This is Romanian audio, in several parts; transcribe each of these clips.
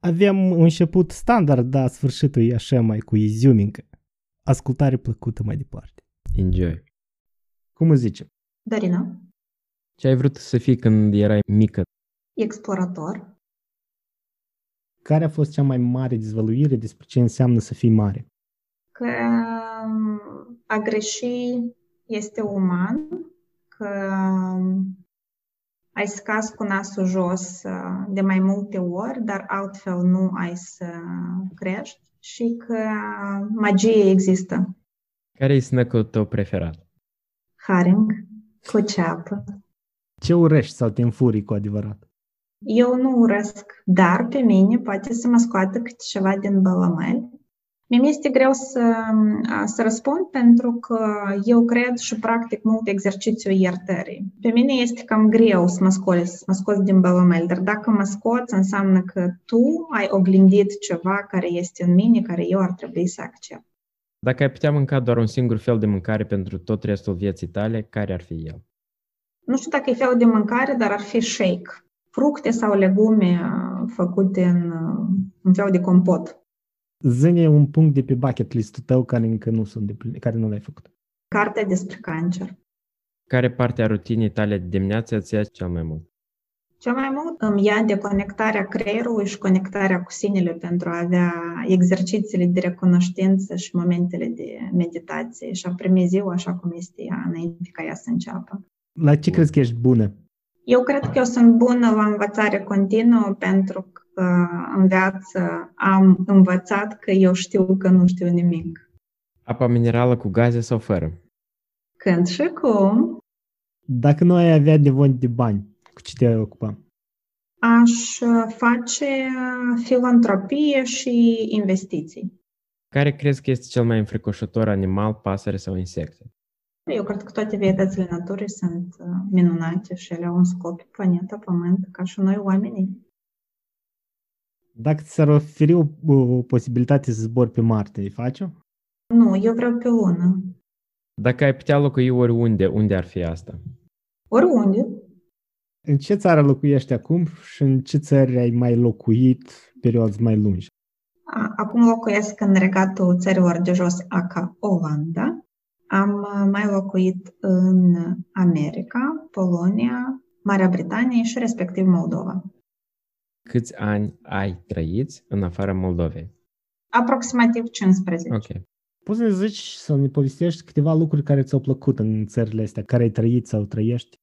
Avem un început standard, dar sfârșitul e așa mai cu iziumincă. Ascultare plăcută mai departe. Enjoy. Cum îți zice? Darina, Ce ai vrut să fii când erai mică? explorator, Care a fost cea mai mare dezvăluire despre ce înseamnă să fii mare? că um, a greși este uman, că um, ai scas cu nasul jos uh, de mai multe ori, dar altfel nu ai să crești și că magie există. Care e snack-ul tău preferat? Haring cu ceapă. Ce urăști sau te înfurii cu adevărat? Eu nu urăsc, dar pe mine poate să mă scoată câte ceva din bălămel. Mie mi-este greu să, să răspund pentru că eu cred și practic mult exercițiul iertării. Pe mine este cam greu să mă scoți, să mă scoți din bălămel, dar dacă mă scoți înseamnă că tu ai oglindit ceva care este în mine, care eu ar trebui să accept. Dacă ai putea mânca doar un singur fel de mâncare pentru tot restul vieții tale, care ar fi el? Nu știu dacă e fel de mâncare, dar ar fi shake. Fructe sau legume uh, făcute în, uh, în fel de compot. Zâne un punct de pe bucket list-ul tău care încă nu sunt depline, care nu l-ai făcut. Cartea despre cancer. Care parte a rutinii tale de dimineață îți ia cel mai mult? Cel mai mult îmi ia deconectarea creierului și conectarea cu sinele pentru a avea exercițiile de recunoștință și momentele de meditație și a primi ziua așa cum este ea înainte ca ea să înceapă. La ce crezi că ești bună? Eu cred că eu sunt bună la învățare continuă pentru că în viață am învățat că eu știu că nu știu nimic. Apa minerală cu gaze sau fără? Când și cum Dacă nu ai avea nevoie de bani, cu ce te-ai ocupa? aș face filantropie și investiții. Care crezi că este cel mai înfricoșător animal, pasăre sau insecte? Eu cred că toate vietățile naturii sunt uh, minunate și ele au un scop pe planeta Pământ, ca și noi oamenii. Dacă ți s-ar oferi o, o posibilitate să zbori pe Marte, îi faci Nu, eu vreau pe lună. Dacă ai putea locui oriunde, unde ar fi asta? Oriunde. În ce țară locuiești acum și în ce țări ai mai locuit perioade mai lungi? A- Acum locuiesc în regatul țărilor de jos, aca Olanda. Am uh, mai locuit în America, Polonia, Marea Britanie și respectiv Moldova. Câți ani ai trăit în afara Moldovei? Aproximativ 15. Ok. Poți să ne zici să ne povestești câteva lucruri care ți-au plăcut în țările astea, care ai trăit sau trăiești?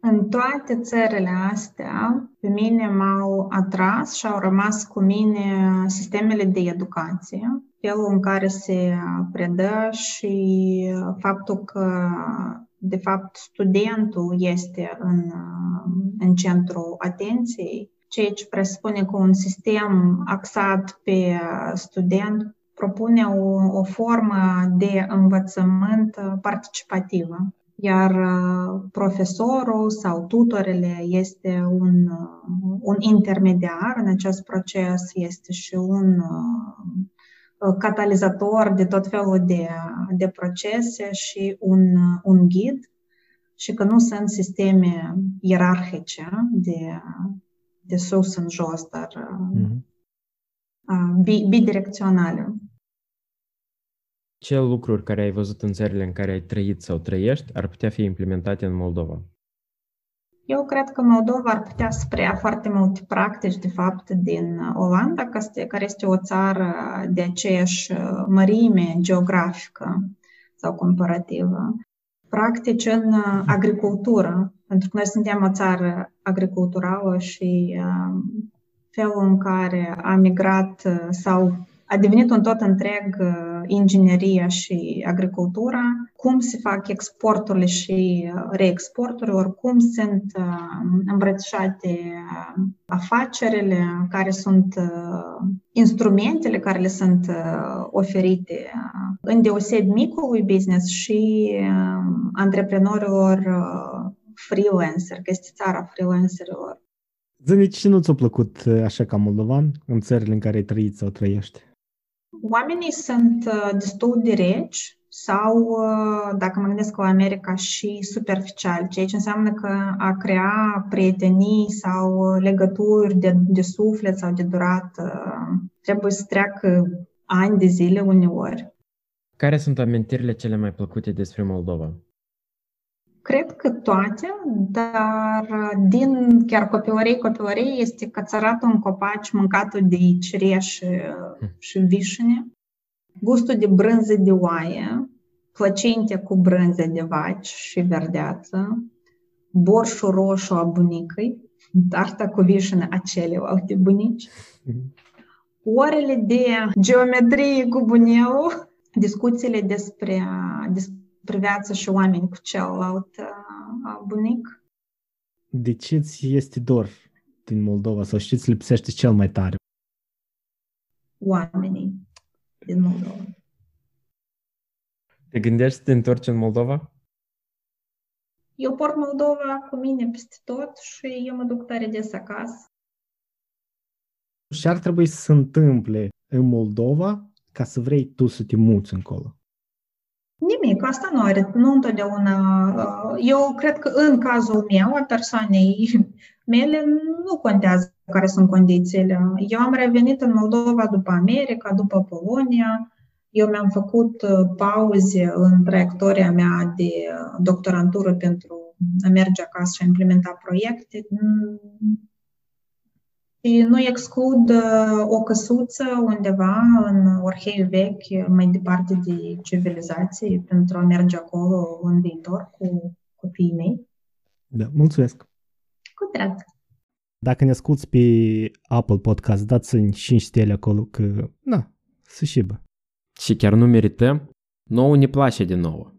În toate țările astea, pe mine m-au atras și au rămas cu mine sistemele de educație, felul în care se predă și faptul că, de fapt, studentul este în, în centrul atenției, ceea ce presupune că un sistem axat pe student propune o, o formă de învățământ participativă. Iar uh, profesorul sau tutorele este un, uh, un intermediar în acest proces, este și un uh, catalizator de tot felul de, de procese și un, un ghid. Și că nu sunt sisteme ierarhice de, de sus în jos, dar Mhm. bi- bidirecționale. Ce lucruri care ai văzut în țările în care ai trăit sau trăiești ar putea fi implementate în Moldova? Eu cred că Moldova ar putea să preia foarte multe practici, de fapt, din Olanda, că este- care este o țară de aceeași uh, mărime geografică sau comparativă. Practici în uh, agricultură, pentru că noi suntem o țară agriculturală și uh, felul în care a migrat uh, sau a devenit un tot întreg uh, ingineria și agricultura, cum se fac exporturile și reexporturile, oricum sunt îmbrățișate afacerile, care sunt instrumentele care le sunt oferite în deoseb micului business și antreprenorilor freelancer, că este țara freelancerilor. Zămi, ce nu ți-a plăcut așa ca moldovan în țările în care ai trăit sau trăiești? Oamenii sunt destul de reci sau, dacă mă gândesc la America, și superficial, ceea ce înseamnă că a crea prietenii sau legături de, de suflet sau de durată trebuie să treacă ani de zile uneori. Care sunt amintirile cele mai plăcute despre Moldova? Cred că toate, dar din chiar copilărie copilărie este cățăratul în copaci, mâncatul de cireș hm. și vișine, gustul de brânză de oaie, plăcinte cu brânză de vaci și verdeață, borșul roșu a bunicăi, tarta cu vișine a celelalte bunici, hm. orele de geometrie cu bunelul, discuțiile despre, despre viață și oameni cu celălalt uh, bunic. De ce ți este dor din Moldova sau ce ți lipsește cel mai tare? Oamenii din Moldova. Te gândești să te întorci în Moldova? Eu port Moldova cu mine peste tot și eu mă duc tare des acasă. Și ar trebui să se întâmple în Moldova ca să vrei tu să te muți încolo? Nimic, asta nu are, nu întotdeauna. Uh, eu cred că în cazul meu, a persoanei mele, nu contează care sunt condițiile. Eu am revenit în Moldova după America, după Polonia. Eu mi-am făcut uh, pauze în traiectoria mea de uh, doctorantură pentru a merge acasă și a implementa proiecte. Și nu exclud o căsuță undeva în Orheiu vechi, mai departe de civilizație, pentru a merge acolo în viitor cu copiii mei. Da, mulțumesc! Cu drag! Dacă ne asculti pe Apple Podcast, dați-mi 5 stele acolo că, na, să șibă. Și chiar nu merităm? Nouă ne place de nouă.